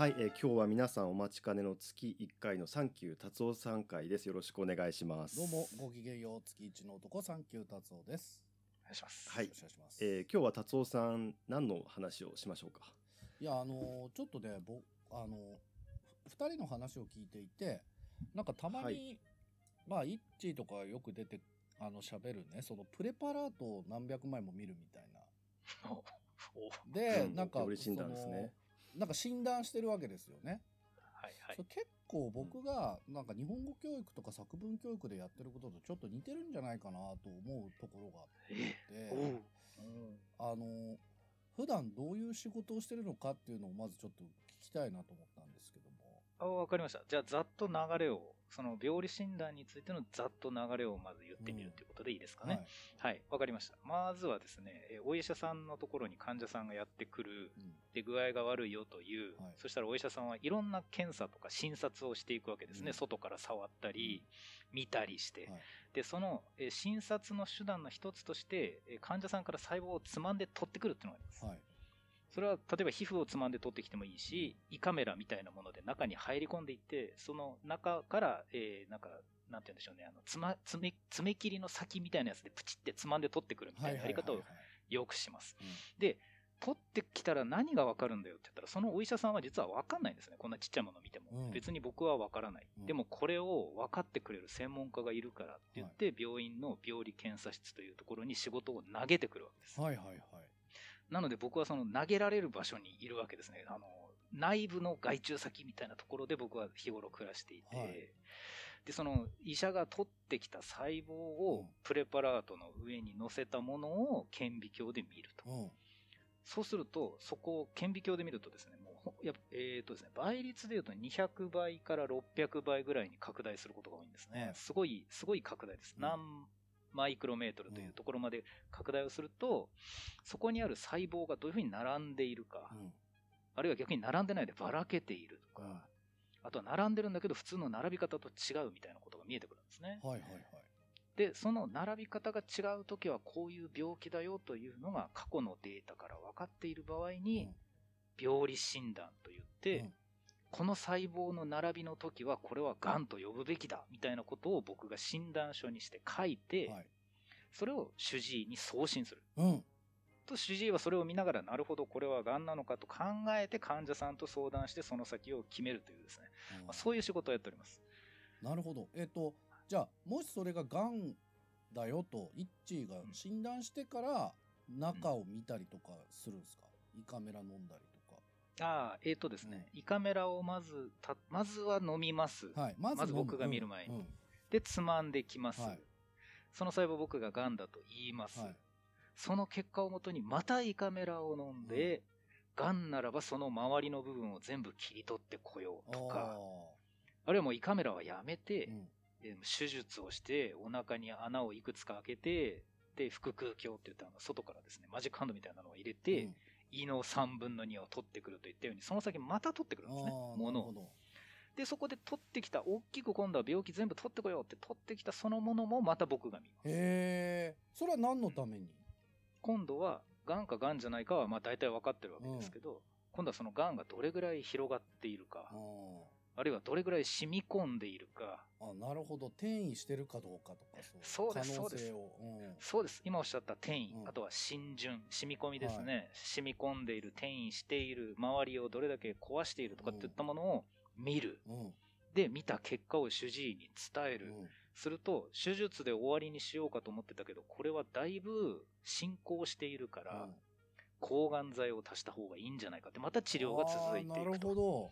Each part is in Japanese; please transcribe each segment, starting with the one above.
はい、えー今日は皆さんお待ちかねの月1回のサンキュー達夫さん会です。よろしくお願いします。どうも、ごきげんよう、月一の男、サンキュー達夫です。お願いします。はいお願いします。えー今日は達夫さん何の話をしましょうか？いや、あのーちょっとね、ぼ、あの二人の話を聞いていて、なんかたまに、はいまあ、イッチーとかよく出て、あの、喋るね、そのプレパラートを何百枚も見るみたいな。で、うんなんか、料理診断ですねそのなんか診断してるわけですよね。はいはいそれ。結構僕がなんか日本語教育とか作文教育でやってることとちょっと似てるんじゃないかなと思うところがあって、おうあの普段どういう仕事をしてるのかっていうのをまずちょっと聞きたいなと思ったんですけども。あ、わかりました。じゃあ、ざっと流れを、その病理診断についてのざっと流れをまず言ってみるということでいいですかね。はい、わ、かりました。まずはですね、えお医者さんのところに患者さんがやってくる、うんで、具合が悪いよという、はいそしたらお医者さんはいろんな検査とか診察をしていくわけですね。うん外から触ったり、見たりして。はいで、その、えー診察の手段の一つとして、えー患者さんから細胞をつまんで取ってくるっていうのがあります。はいそれは例えば皮膚をつまんで取ってきてもいいし、胃カメラみたいなもので中に入り込んでいって、その中から、えーなんか、なんて言うんでしょうね、あの、つま、爪、爪切りの先みたいなやつでプチってつまんで取ってくるみたいなやり方をよくします。で、取ってきたら何がわかるんだよって言ったら、そのお医者さんは実はわかんないんですね。こんなちっちゃいもの見ても。うん別に僕はわからない。うんでもこれを分かってくれる専門家がいるからって言って、病院の病理検査室というところに仕事を投げてくるわけです。はいはいはい。なので僕はその投げられる場所にいるわけですね。あの、内部の外注先みたいなところで僕は日頃暮らしていて、はいで、その医者が取ってきた細胞うんをプレパラートの上に乗せたものを顕微鏡で見ると。うん。そうすると、そこを顕微鏡で見るとですね、もうほ、やえーとですね、倍率で言うと200倍から600倍ぐらいに拡大することが多いんですね。はいすごい、すごい拡大です。うん何マイクロメートルというところまで拡大をすると、そこにある細胞がどういうふうに並んでいるか、うん。あるいは逆に並んでないでばらけているとか、うんあとは並んでるんだけど普通の並び方と違うみたいなことが見えてくるんですね。はいはいはい。で、その並び方が違うときはこういう病気だよというのが過去のデータから分かっている場合に、病理診断と言って、うんこの細胞の並びの時はこれは癌と呼ぶべきだみたいなことを僕が診断書にして書いて、はい。それを主治医に送信する。うん。と主治医はそれを見ながらなるほどこれは癌なのかと考えて患者さんと相談してその先を決めるというですね、まあ、そういう仕事をやっております。なるほど。えっ、と、じゃあ、もしそれががんだよと、イッチーが診断してから、中を見たりとかするんですか、胃カメラ飲んだりとああ、えっ、とですね、胃カメラをまずた、まずは飲みます。か。はい。まずまず僕が見る前にうんうんで、つまんできます。はいその細胞僕が癌だと言います。はい。その結果をもとにまた胃カメラを飲んで、癌ならばその周りの部分を全部切り取ってこようとか、あるいはもう胃カメラはやめて、うんえー手術をして、お腹に穴をいくつか開けて、で、腹腔鏡って言ったのが外からですね、マジックハンドみたいなのを入れて、うん胃の3分の2を取ってくるといったように、その先また取ってくるんですね、ものを。で、そこで取ってきた、大きく今度は病気全部取ってこようって取ってきたそのものもまた僕が見ます。へえ。それは何のために？今度は、癌か癌じゃないかはまあ大体分かってるわけですけど、今度はその癌がどれぐらい広がっているあか、ーあるいはどれぐらい染み込んでいるか、あ、なるほど。転移してるかどうかとか、そうです可能性を。うんそうです。今おっしゃった転移、うんあとは浸潤、染み込みですね、染み込んでいる、転移している、周りをどれだけ壊しているとかっていったものを見る。うん。で、見た結果を主治医に伝える。うんすると、手術で終わりにしようかと思ってたけど、これはだいぶ進行しているから、うん抗がん剤を足した方がいいんじゃないかって、また治療が続いていあーなるほくと。ど。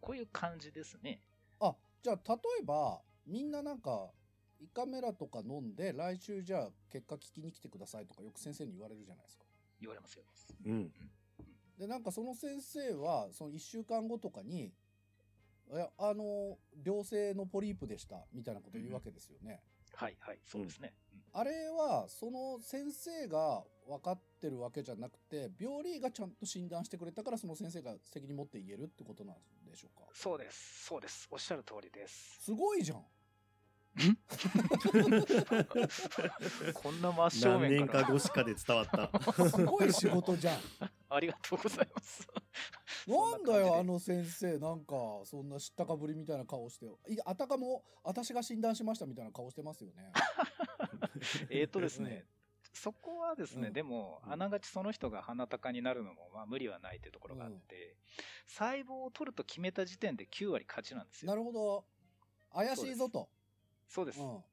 こういう感じですね。あ、じゃあ例えばみんななんか胃カメラとか飲んで来週じゃあ結果聞きに来てくださいとかよく先生に言われるじゃないですか。言われますよ。うん。でなんかその先生はその1週間後とかに「いやあの良性のポリープでした」みたいなこと言うわけですよね。はいはい、そうですね。うんあれはその先生が分かってるわけじゃなくて病理医がちゃんと診断してくれたからその先生が責任持って言えるってことなんでしょうか？そうです、そうです。おっしゃる通りです。すごいじゃんこんな真正何年面か。から越しかで伝わった。すごい仕事じゃん ありがとうございます。なんだよあの先生なんかそんな知ったかぶりみたいな顔していあたかも私が診断しましたみたいな顔してますよね えっとですね、そこはですね、うん。でも、うん。あながちその人が鼻高になるのも、まあ無理はないというところがあって、細胞を取ると決めた時点で9割勝ちなんですよ。なるほど。怪しいぞと。そうです。やっうん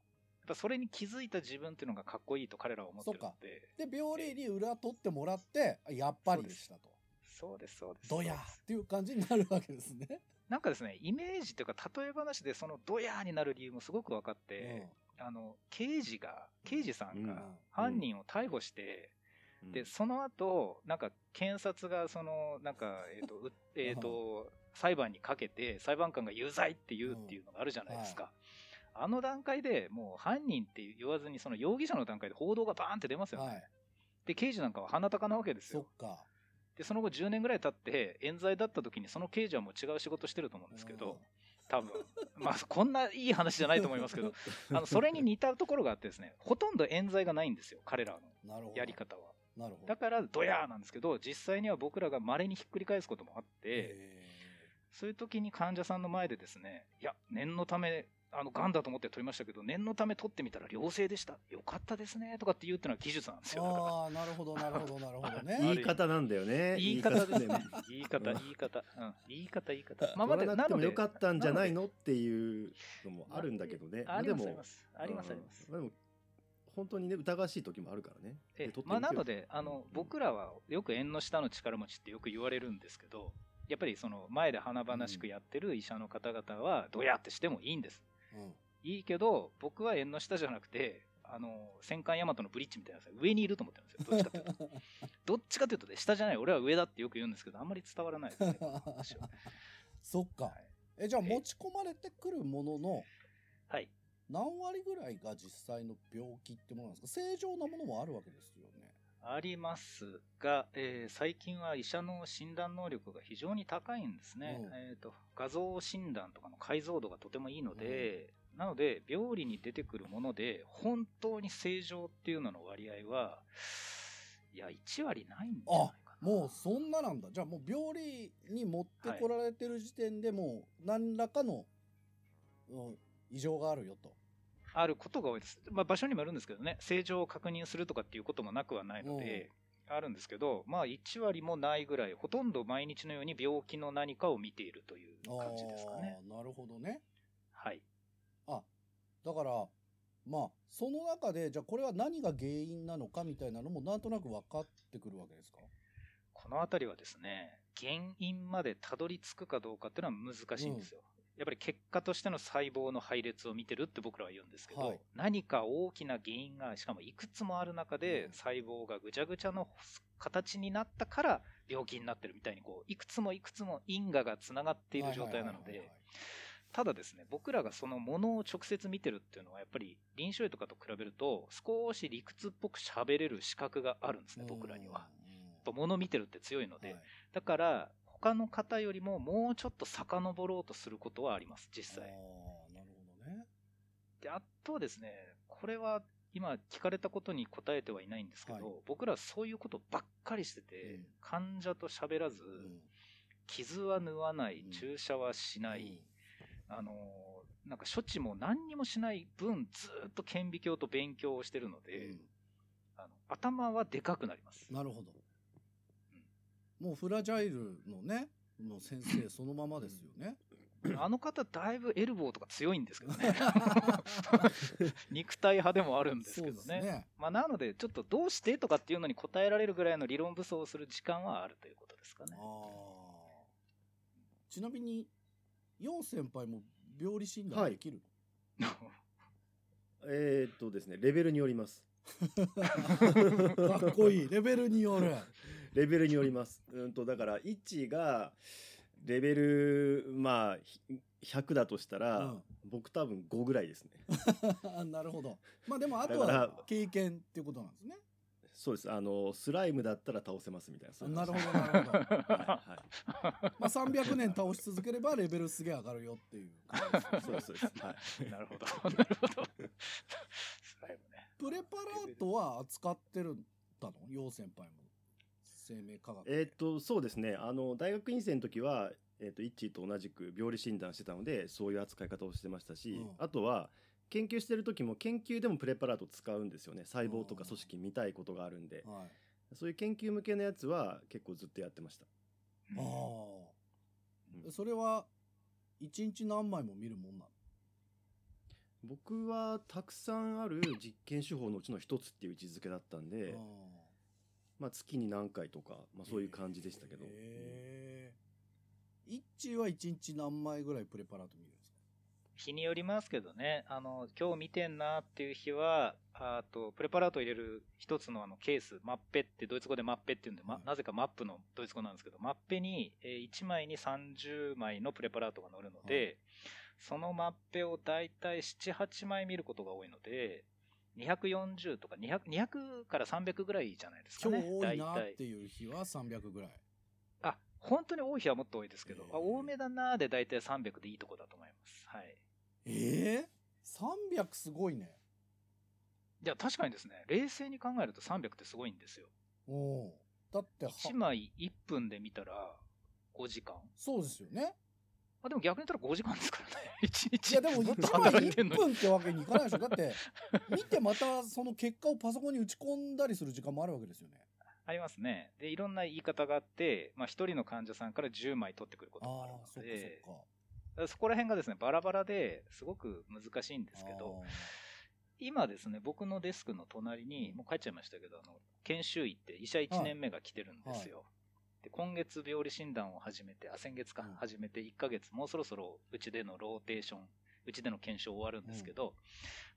ぱそれに気づいた自分っていうのがかっこいいと彼らは思ってるので、で病理に裏取ってもらってやっぱりでしたと。そうです、そうです。ドヤっていう感じになるわけですね。なんかですね、イメージというか、例え話でそのドヤーになる理由もすごく分かって、あの、刑事が、刑事さんがうん犯人を逮捕して、うんで、その後、なんか、検察が、その、なんか、えっ、と、う えっ、と、裁判にかけて、裁判官が有罪って言うっていうのがあるじゃないですか。あの段階でもう犯人って言わずに、その容疑者の段階で報道がバーンって出ますよね。はい。で、刑事なんかは鼻高なわけですよ。で、その後10年ぐらい経って、冤罪だった時に、その刑事はもう違う仕事してると思うんですけど、多分。まあ、こんないい話じゃないと思いますけど、あの、それに似たところがあってですね、ほとんど冤罪がないんですよ、彼らの。やり方は。なるほど。だから、ドヤーなんですけど、実際には僕らが稀にひっくり返すこともあって、えそういう時に患者さんの前でですね、いや、念のため、あの、癌だと思って取りましたけど、念のため取ってみたら良性でした。よかったですね。とかって言うっていうのは技術なんですーよ。だからああ、なるほど、なるほど、なるほどね。言い方なんだよね言い方ですねね。言い方、言い方。うん。言い方、言い方。ままあ、あ、まだ、なので、よかったんじゃないの？っていうのもあるんだけどね。あります、あります。あります、あります。うんでも本当にね疑わしい時もあるからね。ええまあ、なので、あの、僕らはよく縁の下の力持ちってよく言われるんですけど、やっぱりその前で華々しくやってる医者の方々は、どうやってしてもいいんです。うんいいけど、僕は縁の下じゃなくて、あの、戦艦大和のブリッジみたいなさ、上にいると思ってるんですよ。どっちかというと。どっちかというとね、下じゃない、俺は上だってよく言うんですけど、あんまり伝わらないですね。そっかは。いえ、じゃあえ持ち込まれてくるもののはい。何割ぐらいが実際の病気ってものなんですか？正常なものもあるわけです。ありますが、えー最近は医者の診断能力が非常に高いんですね。うんえーと画像診断とかの解像度がとてもいいので、なので、病理に出てくるもので、本当に正常っていうのの割合は、いや、1割ないんじゃないかな。もうそんななんだ。じゃあもう病理に持ってこられてる時点でもう何らかの、うん、異常があるよと。あることが多いです。まあ、場所にもよるんですけどね、正常を確認するとかっていうこともなくはないので、あるんですけど、まあ、1割もないぐらい、ほとんど毎日のように病気の何かを見ているという感じですかね。なるほどね。はい。あ、だから、まあ、その中で、じゃあこれは何が原因なのかみたいなのもなんとなく分かってくるわけですか？このあたりはですね、原因までたどり着くかどうかっていうのは難しいんですよ。やっぱり結果としての細胞の配列を見てるって僕らは言うんですけど、はい。何か大きな原因が、しかもいくつもある中でうん。細胞がぐちゃぐちゃの形になったから病気になってるみたいにこう、いくつもいくつも因果がつながっている状態なのでただですね、僕らがそのものを直接見てるっていうのはやっぱり臨床医とかと比べると少し理屈っぽく喋れる資格があるんですね、僕らには。。うんうん。やっぱ物見てるって強いので、はい。だから、他の方よりももうちょっと遡ろうとすることはあります、実際。あーなるほどね。で、あとはですね、これは今聞かれたことに答えてはいないんですけど、はい僕らはそういうことばっかりしてて、うん患者と喋らず、うん傷は縫わないうん、注射はしない、あのーなんか処置も何にもしない分、ずーっと顕微鏡と勉強をしてるのうんで、うんあの頭はでかくなります。なるほど。もうフラジャイルのね、の先生そのままですよね。あの方、だいぶエルボーとか強いんですけどね。肉体派でもあるんですけどね。ね。まあ、なので、ちょっとどうしてとかっていうのに答えられるぐらいの理論武装をする時間はあるということですかね。ちなみに、ヨン先輩も病理診断できる？えーっとですねレベルによります。の、かっこいい。レベルによる。レベルによります。うんとだから1がレベルまあひ100だとしたら、うん僕多分5ぐらいですね。なるほど。まあでも、あとは経験っていうことなんですね。そうです。あのスライムだったら倒せますみたいな。そういうなるほど、話なるほど。はいはい まあ300年倒し続ければレベルすげえ上がるよっていう感じですねそうですそうです。はい。なるほど。なるほど。スライムね。プレパラートは扱ってるんだの？陽先輩も。生命科学えーっとそうですね。あの大学院生の時は、えーっとイッチーと同じく病理診断してたのでそういう扱い方をしてましたし、うん。あとは研究してる時も研究でもプレパラート使うんですよね。細胞とか組織見たいことがあるんで、はい。そういう研究向けのやつは結構ずっとやってました。うん。あうん。あそれは一日何枚も見るもんなの？僕はたくさんある実験手法のうちの一つっていう位置づけだったんで、まあ、月に何回とか、まあ、そういう感じでしたけど、へえイッチーは一日何枚ぐらいプレパラート見るんですか？日によりますけどね、あの、今日見てんなっていう日は、あと、プレパラートを入れる一つのあのケース、マッペって、ドイツ語でマッペっていうんで、まはい。なぜかマップのドイツ語なんですけど、マッペに、え1枚に30枚のプレパラートが載るので、そのマッペをだいたい7、8枚見ることが多いので、240とか200、200から300ぐらいじゃないですか今ね。日多いなっていう日は300ぐらいあ、本当に多い日はもっと多いですけど、あへー多めだなーで大体300でいいとこだと思います。はい。ええ300すごいねいや、確かにですね、冷静に考えると300ってすごいんですよ。おおだっては1枚1分で見たら5時間。そうですよねあ、でも逆に言ったら5時間ですからね。1日。いやでも1ずっと枚1働いてんのに。分ってわけにいかないでしょだって見てまたその結果をパソコンに打ち込んだりする時間もあるわけですよねありますね。で、いろんな言い方があって、まあ、1人の患者さんから10枚取ってくることもあるので、そそこら辺がですね、バラバラですごく難しいんですけど、今ですね、僕のデスクの隣に、もう帰っちゃいましたけど、あの、研修医って医者1年目が来てるんですよ。で今月病理診断を始めて、あ、先月か、うん。始めて1ヶ月、もうそろそろうちでのローテーション、うちでの検証終わるんですけど、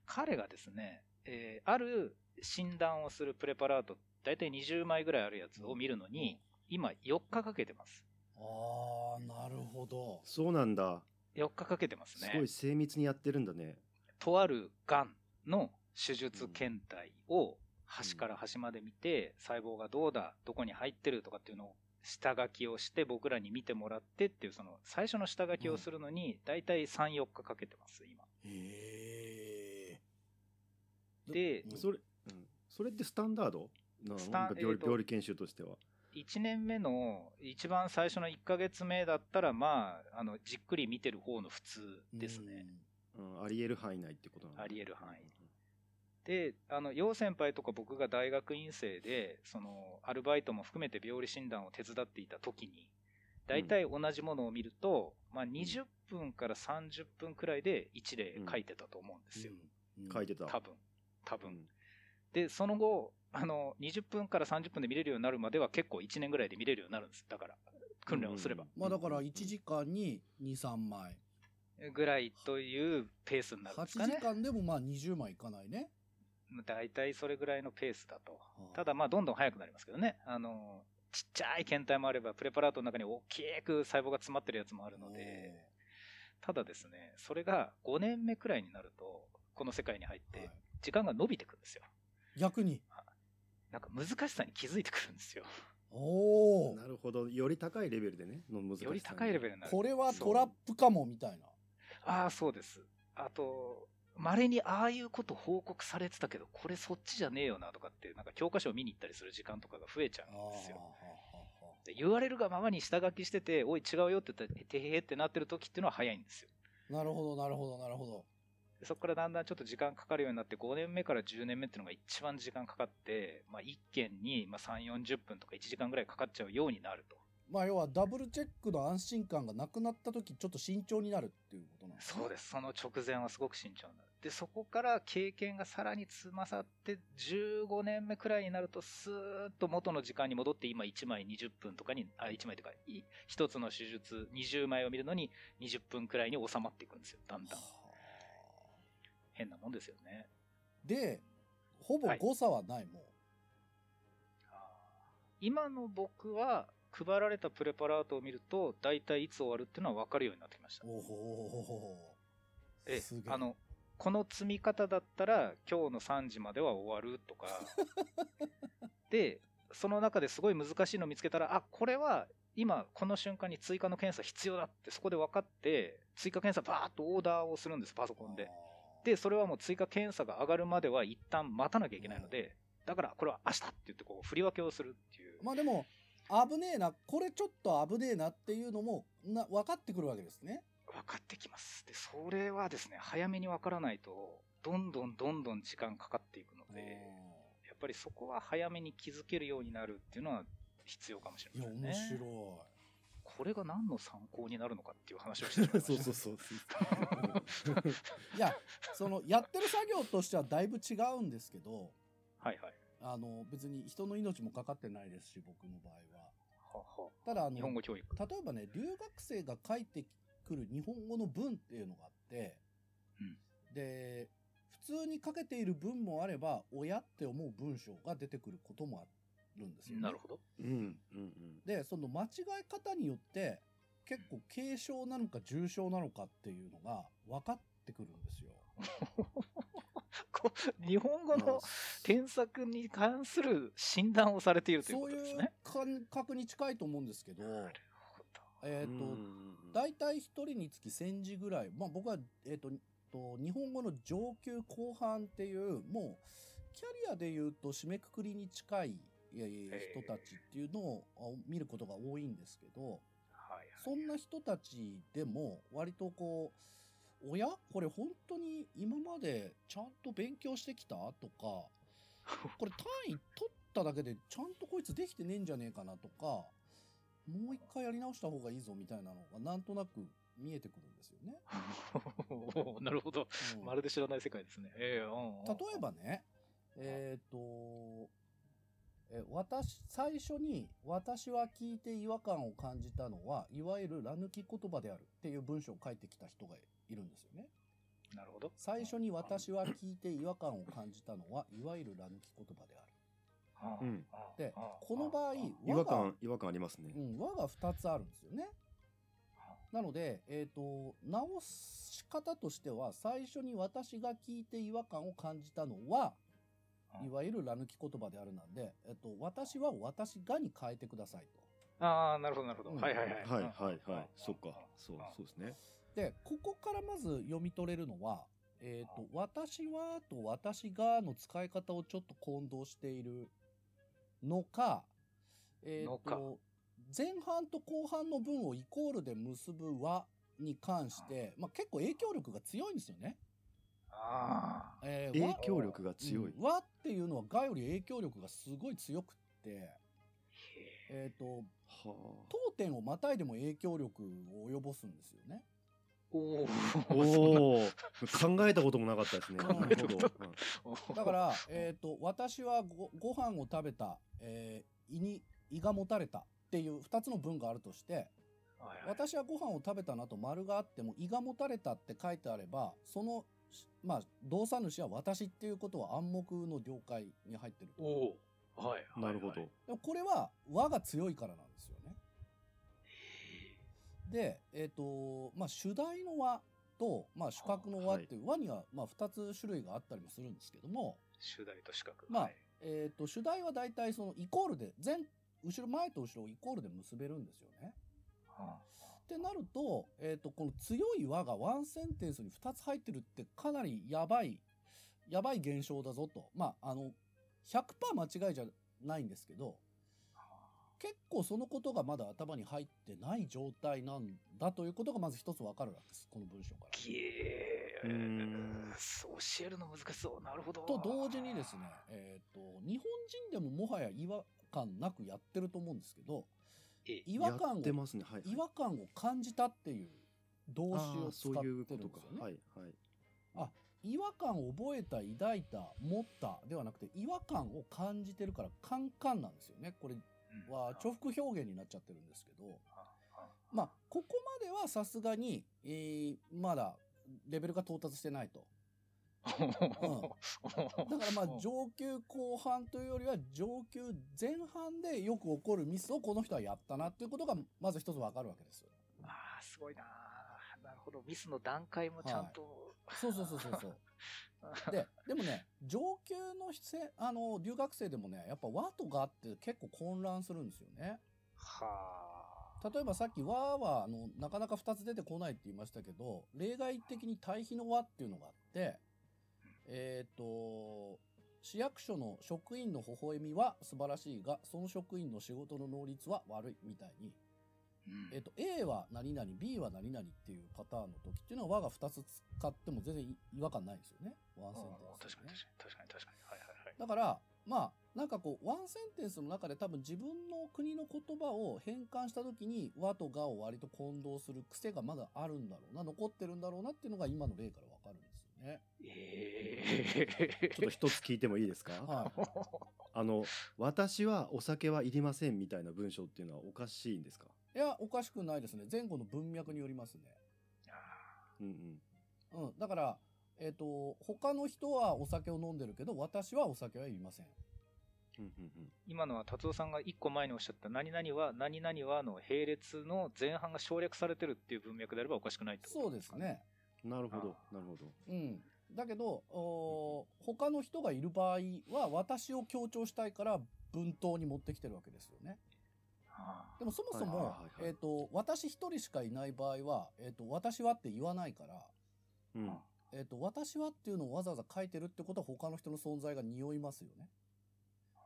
彼がですね、えーある診断をするプレパラート、大体20枚ぐらいあるやつを見るのに、今4日かけてます。ああなるほど。そうなんだ。4日かけてますね。すごい精密にやってるんだね。とあるがんの手術検体を端から端まで見て、細胞がどうだ、どこに入ってるとかっていうのを下書きをして僕らに見てもらってっていうその最初の下書きをするのに大体3、4日かけてます、今。へえでうんそれ、うん、それってスタンダードなの？スタンなんか病理えーと病理研修としては。1年目の一番最初の1ヶ月目だったら、まあ、あのじっくり見てる方の普通ですね。うん、ありえる範囲内ってことなんだありえる範囲で、あの、楊先輩とか僕が大学院生で、その、アルバイトも含めて病理診断を手伝っていた時に、大体同じものを見ると、まあ、20分から30分くらいで一例書いてたと思うんですよ。うん書いてた多分。多分。うんで、その後、あの、20分から30分で見れるようになるまでは結構1年ぐらいで見れるようになるんです。だから、訓練をすれば。まあだから1時間に23枚ぐらいというペースになるん8ですかね時。間でもまあ20枚いかないね大体それぐらいのペースだと。はあただまあどんどん速くなりますけどね。あの、ちっちゃい検体もあれば、プレパラートの中に大きく細胞が詰まってるやつもあるので、ただですね、それが5年目くらいになると、この世界に入って、時間が伸びてくるんですよ。逆になんか難しさに気づいてくるんですよ。おおなるほどより高いレベルでねの難しさより高いレベルになる。これはトラップかもみたいなああ、そうです。あと、稀にああいうこと報告されてたけど、これそっちじゃねえよなとかって、なんか教科書を見に行ったりする時間とかが増えちゃうんですよ。で言われるがままに下書きしてて、おい違うよって言ったら、てへへってなってる時っていうのは早いんですよ。なるほどなるほどなるほどでそこからだんだんちょっと時間かかるようになって、5年目から10年目っていうのが一番時間かかって、まあ、1件にまあ3、40分とか1時間ぐらいかかっちゃうようになると。まあ要はダブルチェックの安心感がなくなった時ちょっと慎重になるっていうことなんですねそうです。その直前はすごく慎重になる。で、そこから経験がさらに積まさって、15年目くらいになると、スーッと元の時間に戻って、今1枚20分とかに、あ、1枚というか、い一つの手術20枚を見るのに20分くらいに収まっていくんですよ。だんだん。は変なもんですよね。あでほぼはい誤差はない、も今の僕は、配られたプレパラートを見ると、大体いつ終わるっていうのは分かるようになってきましたう。おおええあの、この積み方だったら、今日の3時までは終わるとか、で、その中ですごい難しいの見つけたら、あ、これは今この瞬間に追加の検査必要だってそこで分かって、追加検査バーッとオーダーをするんです、パソコンで。で、それはもう追加検査が上がるまでは一旦待たなきゃいけないので、だからこれは明日って言ってこう振り分けをするっていう。まあでも危ねえな、これちょっと危ねえなっていうのもな分かってくるわけですね。分かってきます。で、それはですね、早めに分からないと、どんどんどんどん時間かかっていくので、やっぱりそこは早めに気づけるようになるっていうのは必要かもしれいや、ませんね。面白これが何の参考になるのかっていう話をして。そうそうそう。い。いや、その、やってる作業としてはだいぶ違うんですけど、はいはい。あの、別に人の命もかかってないですし、僕の場合は。ははただ、あの、日本語教育。例えばね、留学生が書いてくる日本語の文っていうのがあって、うんで、普通に書けている文もあれば、親って思う文章が出てくることもあるんですよね。なるほど。うんうんうん。で、その間違い方によって、結構軽症なのか重症なのかっていうのが分かってくるんですよ。こう日本語の添削に関する診断をされているというそういうことですね。感覚に近いと思うんですけど、大体一人につき1000字ぐらい、まあ僕は、えっ、と、と日本語の上級後半っていう、もう、キャリアで言うと締めくくりに近い人たちっていうのをあ見ることが多いんですけど、ど。はいそんな人たちでも割とこう、おやこれ本当に今までちゃんと勉強してきた？とか、これ単位取っただけでちゃんとこいつできてねえんじゃねえかな？とか、もう一回やり直した方がいいぞみたいなのがなんとなく見えてくるんですよね。はい。なるほど。うんまるで知らない世界ですね。ええうんうん例えばね、えっ、と、え私、最初に私は聞いて違和感を感じたのは、いわゆるら抜き言葉であるっていう文章を書いてきた人がいるんですよね。なるほど。最初に私は聞いて違和感を感じたのは、いわゆるら抜き言葉である。うんで、この場合、違和感、違和感ありますね。うん、和が2つあるんですよね。なので、えっ、と、直し方としては、最初に私が聞いて違和感を感じたのは、いわゆるら抜き言葉であるなんで、えっと、私は私がに変えてくださいと。ああ、なるほど、なるほど。うんはいはいはい。はいはいはい。そっか。そう、そうですね。で、ここからまず読み取れるのは、えっ、と、私はと私がの使い方をちょっと混同しているのか、えっ、のかと、前半と後半の文をイコールで結ぶはに関して、まあ、結構影響力が強いんですよね。ああ。えーわ影響力が強い。うん和っていうのはがより影響力がすごい強くって、えっ、と、は当店をまたいでも影響力を及ぼすんですよね。おお。考えたこともなかったですね。考なるえたこほど。だから、えっ、と、私はごご飯を食べた、えー胃に、胃がもたれたっていう二つの文があるとして、はいはい私はご飯を食べたなと丸があっても胃がもたれたって書いてあれば、その、しまあ、動作主は私っていうことは暗黙の了解に入ってると。おお。はい。はいなるほど。。でもこれは和が強いからなんですよね。で、えっ、と、まあ、主題の和と、まあ、主格の和っていう、和には、まあ、二つ種類があったりもするんですけども、主題と資格。まあはいえっ、と、主題は大体そのイコールで、前、後ろ、前と後ろをイコールで結べるんですよね。はってなると、えっ、と、この強い和がワンセンテンスに二つ入ってるってかなりやばい、やばい現象だぞと。まあ、あの、100%間違いじゃないんですけど、結構そのことがまだ頭に入ってない状態なんだということがまず一つわかるわけです。この文章から。きえうーんそう教えるの難しそう。なるほど。と同時にですね、えっ、と、日本人でももはや違和感なくやってると思うんですけど、え違和感をやってますね。はい。違和感を感じたっていう動詞をあー使ってるそういうことかんですよ。ね。はいはい。違和感を覚えた、抱いた、持ったではなくて、違和感を感じてるから、カンカンなんですよね。これうんは重複表現になっちゃってるんですけど、まあ、ここまではさすがに、えーまだレベルが到達してないと。だからまあ上級後半というよりは上級前半でよく起こるミスをこの人はやったなっていうことがまず一つわかるわけです。ああ、すごいな。なるほど。ミスの段階もちゃんと。そうそうそうそうそう。で、でもね、上級のせあの留学生でもね、やっぱ和とがあって結構混乱するんですよね。はあ。例えばさっき和はあのなかなか2つ出てこないって言いましたけど、例外的に対比の和っていうのがあって、えっ、と、市役所の職員の微笑みは素晴らしいが、その職員の仕事の能率は悪いみたいに、うんえっと、A は何々、B は何々っていうパターンの時っていうのは和が2つ使っても全然違和感ないんですよね。ワンセンテンス、確かに確かに確かに確かに。はいはいはい。だから、まあ、なんかこう、ワンセンテンスの中で多分自分の国の言葉を変換した時に和とがを割と混同する癖がまだあるんだろうな、残ってるんだろうなっていうのが今の例からわかるんですよね。ええちょっと一つ聞いてもいいですか？はい。あの私はお酒はいりませんみたいな文章っていうのはおかしいんですか？いや、おかしくないですね。前後の文脈によりますね。うんうんうん。だから、えっ、と、他の人はお酒を飲んでるけど、私はお酒はいりません。うんうんうん今のは達夫さんが一個前におっしゃった何々は何々はの並列の前半が省略されてるっていう文脈であればおかしくないってことそうです。ね。なるほどあなるほどうん。だけど、おー他の人がいる場合は、私を強調したいから、文頭に持ってきてるわけですよね。あでもそもそはいもはいはい、はい。えっ、と、私一人しかいない場合は、えっ、と、私はって言わないから、うん。えっ、と、私はっていうのをわざわざ書いてるってことは他の人の存在が匂いますよね。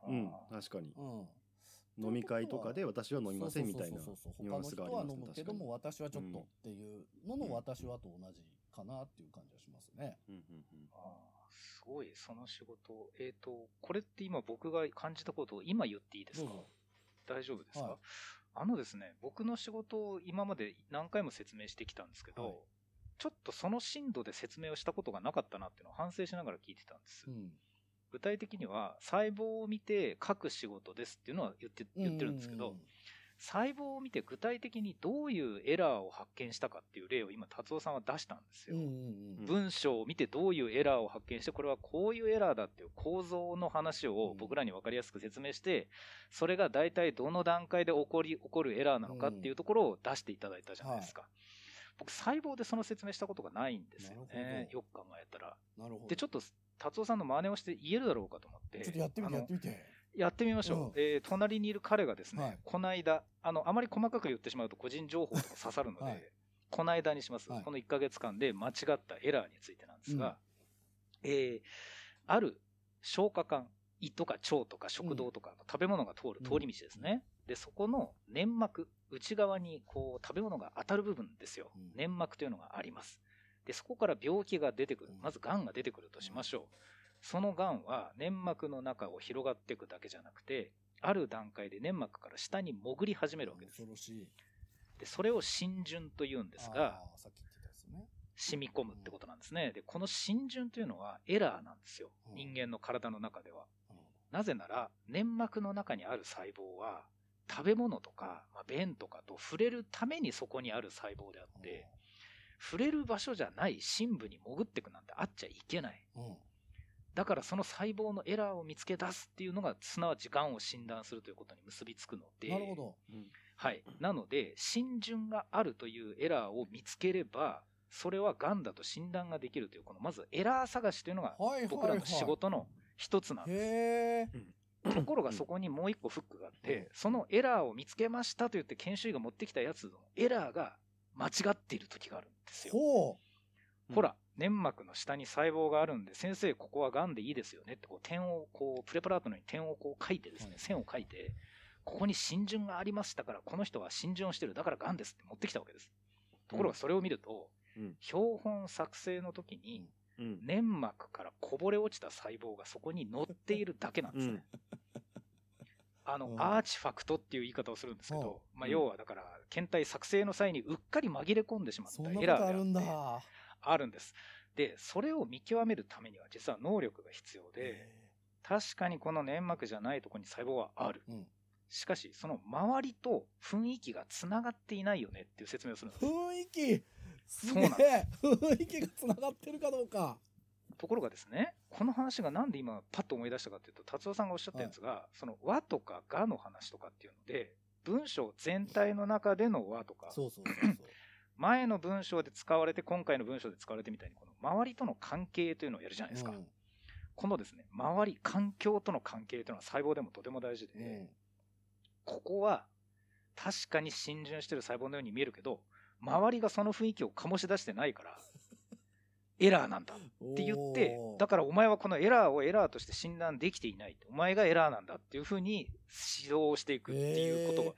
うん。確かに。うん。飲み会とかで私は飲みませんみたいなそうそうそうそうニュアンスがあります他の人は飲むけども、私はちょっとうんっていうのの私はと同じかなっていう感じはしますね。うんうんうん。あーすごい、その仕事。えっ、と、これって今僕が感じたことを今言っていいですか？大丈夫ですか、はいあのですね、僕の仕事を今まで何回も説明してきたんですけど、はいちょっとその深度で説明をしたことがなかったなっていうのを反省しながら聞いてたんです。うん。具体的には、細胞を見て書く仕事ですっていうのは言って言ってるんですけど、細胞を見て具体的にどういうエラーを発見したかっていう例を今、達夫さんは出したんですよ。うんうんうん。文章を見てどういうエラーを発見して、これはこういうエラーだっていう構造の話を僕らに分かりやすく説明して、それが大体どの段階で起こり、起こるエラーなのかっていうところを出していただいたじゃないですか。僕、細胞でその説明したことがないんですよね。ほよく考えたら。なるほど。で、ちょっと、達夫さんの真似をして言えるだろうかと思って。ちょっとやってみて、やってみて。やってみましょう。うんえー隣にいる彼がですね、はいこの間、あの、あまり細かく言ってしまうと個人情報とか刺さるので、はいこの間にします、はいこの1ヶ月間で間違ったエラーについてなんですが、えーある消化管、胃とか腸とか食道とか、食べ物が通る通り道ですね。で、そこの粘膜、内側にこう食べ物が当たる部分ですよ。うん粘膜というのがあります。で、そこから病気が出てくるうん。まず癌が出てくるとしましょう。その癌は粘膜の中を広がっていくだけじゃなくて、ある段階で粘膜から下に潜り始めるわけです恐。ろしい。で、それを浸潤と言うんですが、あー、さっき言ってたやつね。染み込むってことなんですね。で、この浸潤というのはエラーなんですよ。うん人間の体の中では。なぜなら、粘膜の中にある細胞は、食べ物とか、まあ、便とかと触れるためにそこにある細胞であっどて、触れる場所じゃない深部に潜ってくなんてあっちゃいけない。うん。うんだからその細胞のエラーを見つけ出すっていうのが、すなわち癌を診断するということに結びつくので、なるほど。はい。なので、浸潤があるというエラーを見つければ、それは癌だと診断ができるという、このまずエラー探しというのが。僕らの仕事の一つなんです。ところがそこにもう一個フックがあって、そのエラーを見つけましたと言って研修医が持ってきたやつのエラーが間違っている時があるんですよ。ほほら、粘膜の下に細胞があるんで、先生、ここは癌でいいですよね。って、こう点を、こう、プレパラートのように点をこう書いてですね、はい。線を書いて、ここに浸潤がありましたから、この人は浸潤してる、だから癌ですって持ってきたわけです。ところがそれを見ると、うん。標本作成の時に、うん。粘膜からこぼれ落ちた細胞がそこに乗っているだけなんですね。あの、うん。アーチファクトっていう言い方をするんですけど、まあ、うん要はだから、検体作成の際にうっかり紛れ込んでしまった。エラーでとあるんだ。あって、あるんです。で、それを見極めるためには実は能力が必要で、へ確かにこの粘膜じゃないところに細胞はある。ーうん。しかし、その周りと雰囲気がつながっていないよねっていう説明をするんです。雰囲気そうなんえ雰囲気がつながってるかどうか。ところがですね、この話がなんで今パッと思い出したかっていうと、達夫さんがおっしゃったやつが、その和とかがの話とかっていうので、文章全体の中での和とか、そうそうそうそう。前の文章で使われて、今回の文章で使われてみたいに、この周りとの関係というのをやるじゃないですか。うんこのですね、周り、環境との関係というのは細胞でもとても大事で、うんここは確かに浸潤してる細胞のように見えるけど、周りがその雰囲気を醸し出してないから、エラーなんだって言って、だからお前はこのエラーをエラーとして診断できていない。お前がエラーなんだっていうふうに指導していくっていうことを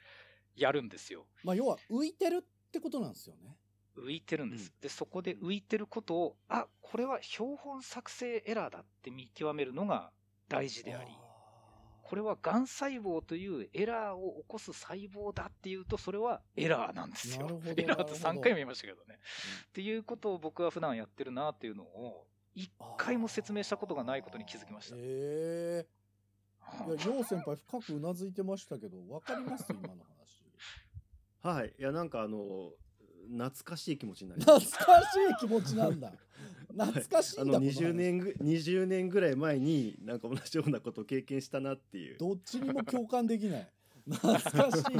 やるんですよ。まあ、要は浮いてるってことなんですよね。浮いてるんです。で、そこで浮いてることを、あ、これは標本作成エラーだって見極めるのが大事であり、これは癌細胞というエラーを起こす細胞だっていうと、それはエラーなんですよ。エラーと3なるほど回も言いましたけどね。っていうことを僕は普段やってるなっていうのを、一回も説明したことがないことに気づきました。ええいや、楊先輩深くうなずいてましたけど、わかります？今の話。はい。いや、なんかあの、懐かしい気持ちになり懐ます。かしい気持ちなんだ。懐かしいあのんだ、この話20年ぐ20年ぐらい前になんか同じようなことを経験したなっていうどっちにも共感できない。懐かしい。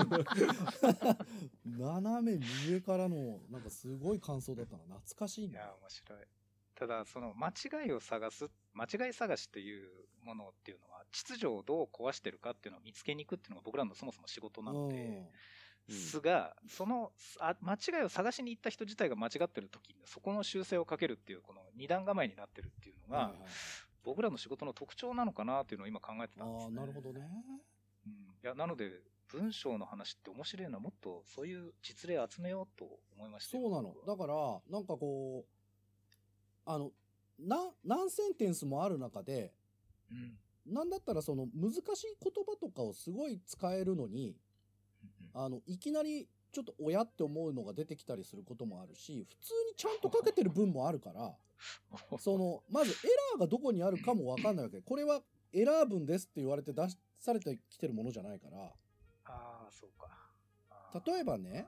斜め上からの、なんかすごい感想だったな。懐かしいな。いや、面白い。ただ、その間違いを探す、間違い探しというものっていうのは、秩序をどう壊してるかっていうのを見つけに行くっていうのが僕らのそもそも仕事なので、すが、そのあ間違いを探しに行った人自体が間違ってる時に、そこの修正をかけるっていう、この二段構えになってるっていうのが、僕らの仕事の特徴なのかなっていうのを今考えてたんです、ああ、ね。なるほどね。うん。いや、なので、文章の話って面白いのはもっとそういう実例集めようと思いましたよそうなの。だから、なんかこう、あの、な、何センテンスもある中で、うん。なんだったらその難しい言葉とかをすごい使えるのに、あの、いきなりちょっと親って思うのが出てきたりすることもあるし、普通にちゃんと書けてる文もあるから、その、まずエラーがどこにあるかもわかんないわけ。これはエラー文ですって言われて出されてきてるものじゃないから、ああ、そうか。例えばね、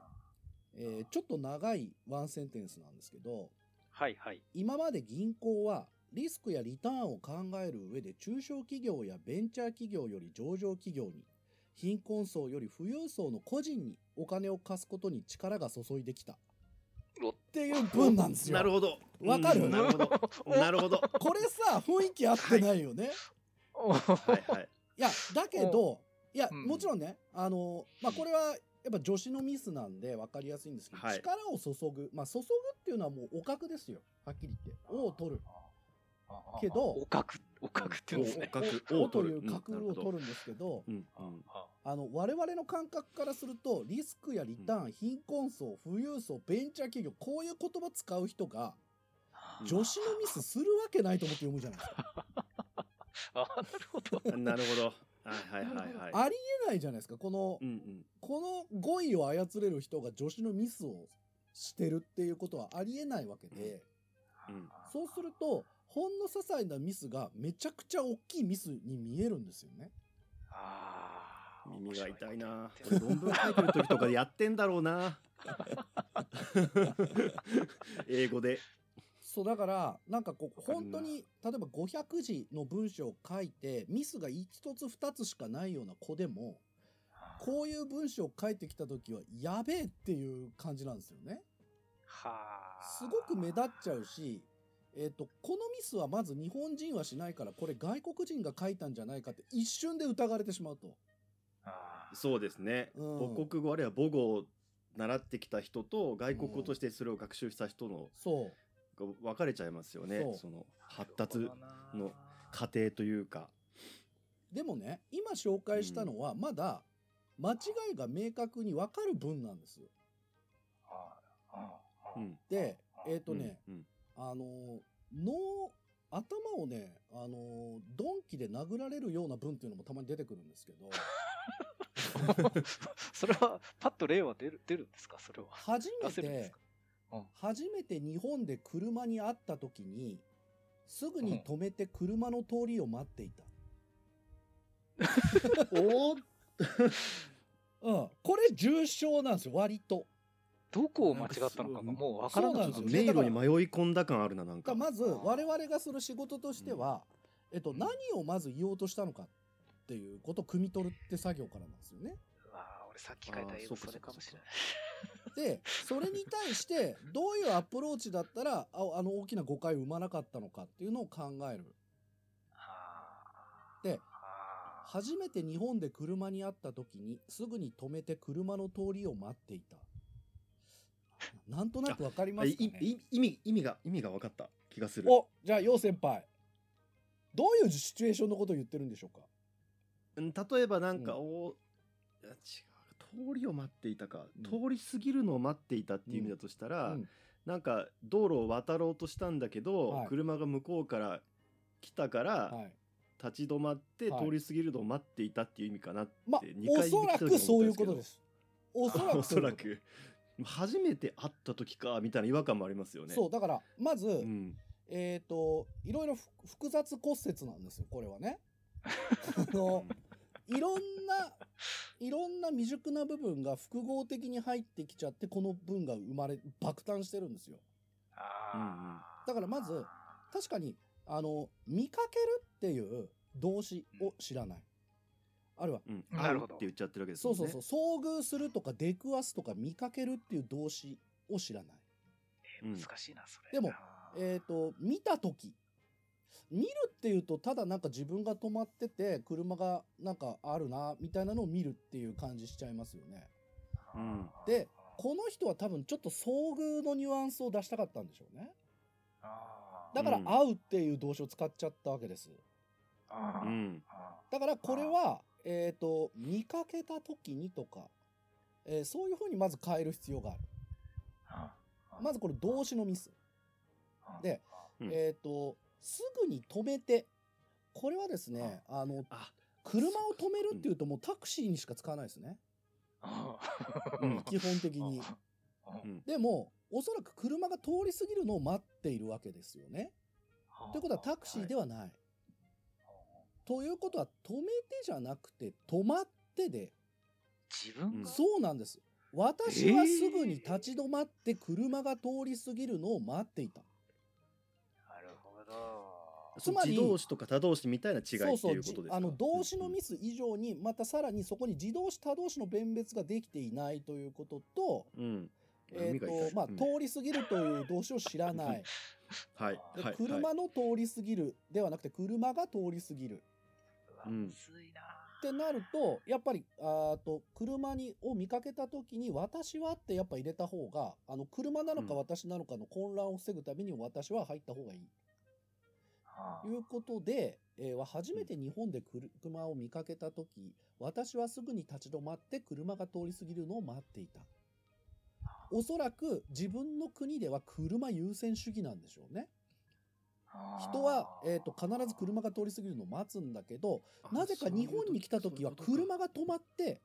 えーちょっと長いワンセンテンスなんですけど、はいはい。今まで銀行はリスクやリターンを考える上で中小企業やベンチャー企業より上場企業に貧困層より富裕層の個人にお金を貸すことに力が注いできた。おっ。ていう文なんですよ。なるほど。わかる？うんなるほど。なるほど。これさ雰囲気合ってないよね。はい。はいい、やだけどいや、うん。もちろんねあのまあこれはやっぱ女子のミスなんで分かりやすいんですけど、はい。力を注ぐ。まあ注ぐっていうのはもうお角ですよ。はっきり言って。をを取る。けどおかく、おかくって言うんですね。おという角を取る。んですけど、うんうん。ああ。の我々の感覚からするとリスクやリターン、貧困層富裕層ベンチャー企業こういう言葉使う人があ女子のミスするわけないと思って読むじゃないですか。あなるほど。なるほど。はいはいはいはい。ありえないじゃないですか。このうんうん。この語彙を操れる人が助手のミスをしてるっていうことはありえないわけで、うん。そうするとほんの些細なミスがめちゃくちゃ大きいミスに見えるんですよね。あー耳が痛いなこと言ってる論文書いてる時とかやってんだろうな英語でそうだからなんかこう本当に例えば500字の文章を書いてミスが1つ2つしかないような子でもこういう文章を書いてきた時はやべえっていう感じなんですよね。はあ。すごく目立っちゃうし、えっとこのミスはまず日本人はしないからこれ外国人が書いたんじゃないかって一瞬で疑われてしまうと。あー。そうですね、うん。母国語あるいは母語を習ってきた人と外国語としてそれを学習した人のそう。が分かれちゃいますよね。その発達の過程というか。でもね今紹介したのはまだ間違いが明確に分かる文なんです。よ。うん。でえっ、とうんね、うんあの脳頭をねあの鈍器で殴られるような文っていうのもたまに出てくるんですけど。それは、パッと例は出る、出るんですか？それは。初めてうん。初めて日本で車に会った時にすぐに止めて車の通りを待っていた。おー。うん、これ重症なんですよ割と。どこを間違ったのかがもうわからなく迷路に。迷い込んだ感あるななんか。まず我々がする仕事としては、えっと、何をまず言おうとしたのかっていうことを汲み取るって作業からなんですよね。うわー俺さっき書いた英語そうかそれかもしれない。でそれに対してどういうアプローチだったらああの大きな誤解を生まなかったのかっていうのを考える。で初めて日本で車に会った時にすぐに止めて車の通りを待っていた。なんとなくわかりますかね。い意味意味が意味が分かった。気がする。お、じゃあ、よう先輩。どういうシチュエーションのことを言ってるんでしょうか？うん例えばなんか、うん。おいや違う通りを待っていたか、うん。通り過ぎるのを待っていたっていう意味だとしたら、うん。なんか道路を渡ろうとしたんだけど、はい。車が向こうから来たから、はい。立ち止まってはい。通り過ぎるのを待っていたっていう意味かなって、まあ二、お回そらくそういうことです。おそらく 初めて会った時かみたいな違和感もありますよね。そう、だから、まず、うん、えっ、と、いろいろふ複雑骨折なんですよ、これはね。あの、いろんな、いろんな未熟な部分が複合的に入ってきちゃって、この文が生まれ、爆誕してるんですよ。あーだからまず確かに、あの、見かけるっていう動詞を知らない。あるいは、うん、なるほど。って言っちゃってるわけですね。うんそうそう、遭遇するとか出くわすとか見かけるっていう動詞を知らない。うん。難しいな、それ。でもあー。えっ、と、見たとき。見るっていうと、ただなんか自分が止まってて、車がなんかあるな、みたいなのを見るっていう感じしちゃいますよね。うん。で、この人は多分ちょっと遭遇のニュアンスを出したかったんでしょうね。あー。だからうん。会うっていう動詞を使っちゃったわけです。あー。うん。あだからこれは、えっ、と、見かけた時にとか、えーそういうふうにまず変える必要がある。まずこれ動詞のミス。でうんえっ、と、すぐに止めて、これはですね、あの、あ車を止めるっていうともうタクシーにしか使わないですね。基本的に。でも、おそらく車が通り過ぎるのを待っているわけですよね。ということはタクシーではない。ということは、止めてじゃなくて、止まってで、うん自分が？そうなんです。私はすぐに立ち止まって車が通り過ぎるのを待っていた。なるほど。つまり自動詞とか他動詞みたいな違いっていうそうそうことですか？あの動詞のミス、ス以上にまたさらにそこに自動詞他動詞の弁別ができていないということと,、うん。えーとまあ、うん。通り過ぎるという動詞を知らない。はい。ではい。車の通り過ぎるではなくて車が通り過ぎる。うわうんむずいな。ってなるとやっぱりあーと車にを見かけた時に「私は」ってやっぱ入れた方があの車なのかうん私なのかの混乱を防ぐために「私は」入った方がいい。あということで、えー初めて日本で車を見かけた時私はすぐに立ち止まって車が通り過ぎるのを待っていた。おそらく自分の国では車優先主義なんでしょうね。人は、えー、と必ず車が通り過ぎるのを待つんだけどなぜか日本に来た時は車が止まって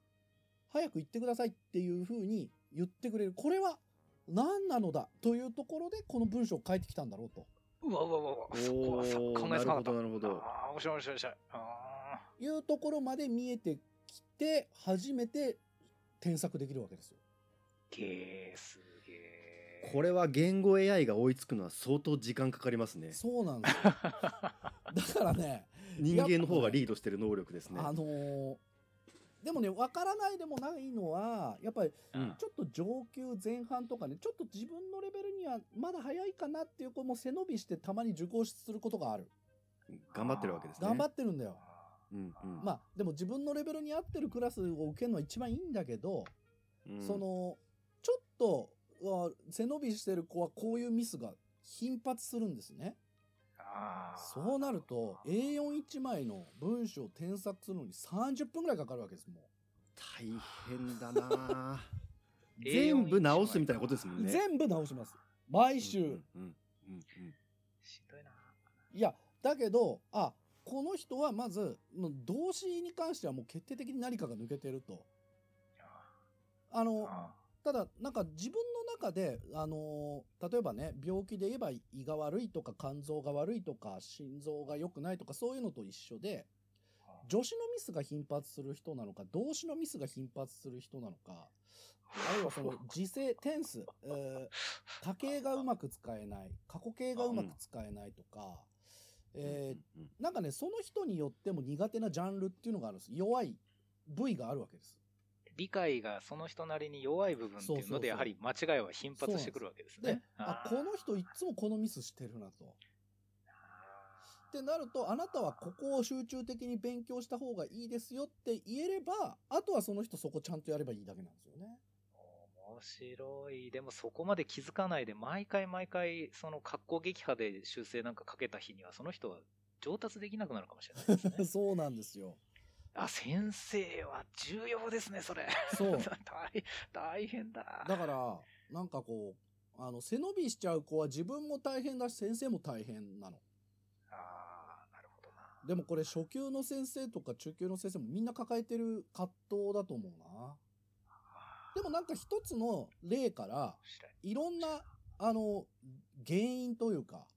早く行ってくださいっていうふうに言ってくれるこれは何なのだというところでこの文章を書いてきたんだろうとうわうわうわうわ。そこはさ考えつかなかった。なるほどなるほどああ、面白い面白い面白い。あいうところまで見えてきて初めて添削できるわけですよ。ーげー、すげー。これは言語 AI が追いつくのは相当時間かかりますねそうなんですよ。だからね、人間の方がリードしてる能力ですねあのーでもね、わからないでもないのは、やっぱりうんちょっと上級前半とかね、ちょっと自分のレベルにはまだ早いかなっていう子も背伸びしてたまに受講することがある。頑張ってるわけですね頑張ってるんだよ。うんうんまあ、でも自分のレベルに合ってるクラスを受けるのは一番いいんだけど、うんその、ちょっと、うわ背伸びしてる子はこういうミスが頻発するんですね。そうなると A41 枚の文章を添削するのに30分ぐらいかかるわけですも大変だな。A4 全部直すみたいなことですもんん、ね。全部直します。毎週、うんうんうんうんしんどいな。いやだけどあこの人はまず動詞に関してはもう決定的に何かが抜けてると。あのあただなんか自分の中であの例えばね病気で言えば胃が悪いとか肝臓が悪いとか心臓が良くないとかそういうのと一緒で助詞のミスが頻発する人なのか動詞のミスが頻発する人なのかあるいはその 時制テンス、えー多形がうまく使えない過去形がうまく使えないとか、えーなんかねその人によっても苦手なジャンルっていうのがあるんです。弱い部位があるわけです。理解がその人なりに弱い部分っていうので、やはり間違いは頻発してくるわけですでね。ーあこの人いつもこのミスしてるなと。ってなるとあなたはここを集中的に勉強した方がいいですよって言えればあとはその人そこちゃんとやればいいだけなんですよね。面面白い。でもそこまで気づかないで、毎回毎回、その格好撃破で修正なんかかけた日には、その人は上達できなくなるかもしれないですね。そうなんですよ。あ、先生は重要ですね、それ。そう 大大変だ。だから、なんかこう、あの、背伸びしちゃう子は自分も大変だし、先生も大変なの。ああ、なるほどな。でもこれ初級の先生とか中級の先生もみんな抱えてる葛藤だと思うな。でもなんか一つの例から、いろんな、あの、原因というか、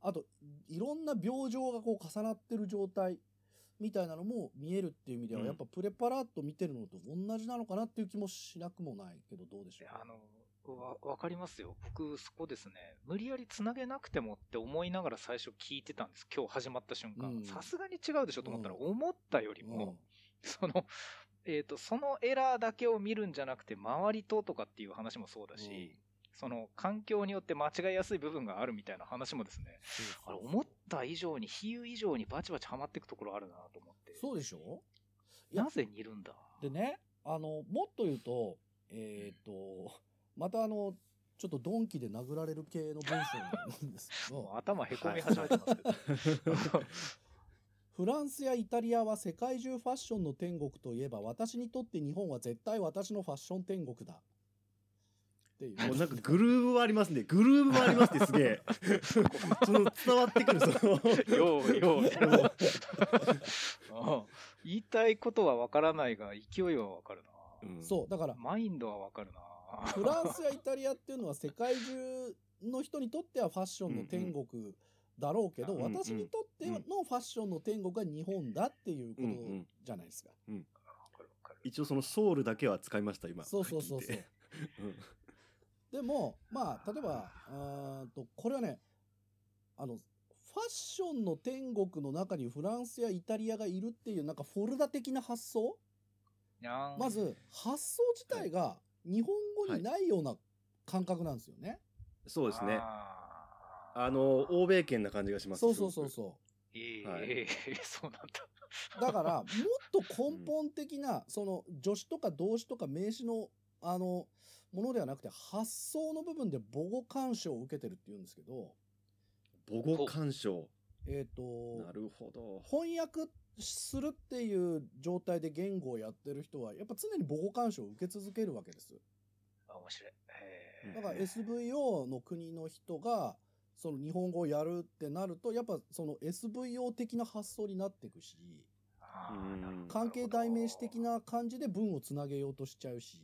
あと、いろんな病状がこう重なってる状態みたいなのも見えるっていう意味では、うんやっぱプレパラッと見てるのと同じなのかなっていう気もしなくもないけど、どうでしょうあの、わ、わかりますよ。僕、そこですね。無理やり繋げなくてもって思いながら最初聞いてたんです。今日始まった瞬間うん。さすがに違うでしょと思ったら、うん思ったよりも、その、えっ、と、そのエラーだけを見るんじゃなくて、周りととかっていう話もそうだし、その、環境によって間違いやすい部分があるみたいな話もですね、あれ、思った以上に、比喩以上にバチバチはまっていくところあるなと思って。そうでしょ？なぜ煮るんだ？でね、あの、もっと言うと、えっ、と、またあの、ちょっとドンキで殴られる系の文章なんですけど、頭へこみ始めてますけど。フランスやイタリアは世界中ファッションの天国といえば、私にとって日本は絶対私のファッション天国だ。っていう。もうなんかグルーブはありますね。グルーブはありますね、すげえ。その伝わってくる、その。ようよう。うん言いたいことはわからないが、勢いはわかるな。うんそう、だから、マインドはわかるな。フランスやイタリアっていうのは世界中の人にとってはファッションの天国だろうけど、うんうん私にとってのファッションの天国は日本だっていうことじゃないですか。一応そのソウルだけは使いました、今。そうそうそうそうでも、まあ、例えば、あーと、これはね、あの、ファッションの天国の中にフランスやイタリアがいるっていう、なんかフォルダ的な発想？まず、発想自体が日本語にないような感覚なんですよね。そうですね。あの、欧米圏な感じがします。そうそうそうそええはい そうなんだ。う。だから、もっと根本的な、その、助詞とか動詞とか名詞の、あの、ものではなくて、発想の部分で母語干渉を受けてるって言うんですけど、母語干渉。えっ、と、なるほど。翻訳するっていう状態で言語をやってる人は、やっぱ常に母語干渉を受け続けるわけです。あ面白い。えだから SVO の国の人が、その日本語をやるってなると、やっぱその SVO 的な発想になっていくし、関係代名詞的な感じで文をつなげようとしちゃうし、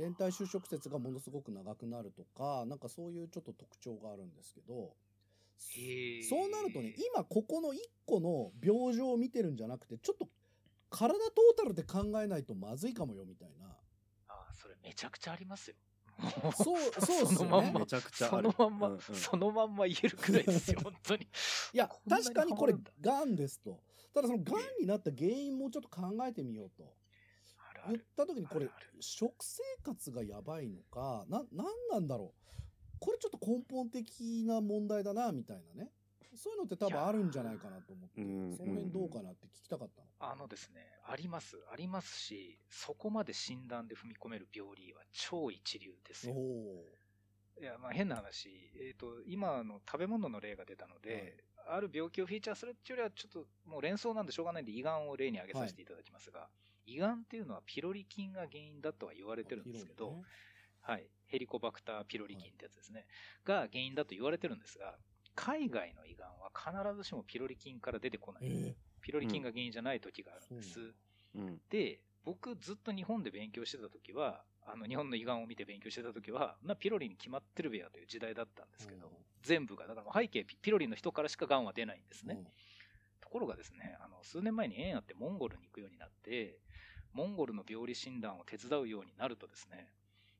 連帯就職説がものすごく長くなるとか、なんかそういうちょっと特徴があるんですけど、そうなるとね、今ここの一個の病状を見てるんじゃなくて、ちょっと体トータルで考えないとまずいかもよみたいな。あーそれめちゃくちゃありますよ。そう、そうっすよねそのまんま。めちゃくちゃあそる。のまんま、うんうんそのまんま言えるくらいですよ、本当に。いや確かにこれがんですとただそのがんになった原因もうちょっと考えてみようと言った時にこれ食生活がやばいのかな何なんだろう。これちょっと根本的な問題だなみたいなね。そういうのって多分あるんじゃないかなと思ってうんその辺どうかなって聞きたかったの。あのですね、あります、ありますし、そこまで診断で踏み込める病理は超一流ですよ。おいや、まあ変な話、えっ、と、今の食べ物の例が出たので、ある病気をフィーチャーするっていうよりは、ちょっともう連想なんでしょうがないんで、胃がんを例に挙げさせていただきますが、胃がんっていうのはピロリ菌が原因だとは言われてるんですけど、はい。ヘリコバクターピロリ菌ってやつですね。が原因だと言われてるんですが、海外の胃がんは必ずしもピロリ菌から出てこない。えピロリ菌が原因じゃない時があるんです。そうなんうん。で、僕ずっと日本で勉強してた時は、あの日本の胃がんを見て勉強してた時は、まあ、ピロリに決まってるべやという時代だったんですけど、うん全部が、だからもう背景ピピロリの人からしかがんは出ないんですね。うんところがですね、あの数年前に縁あってモンゴルに行くようになって、モンゴルの病理診断を手伝うようになるとですね、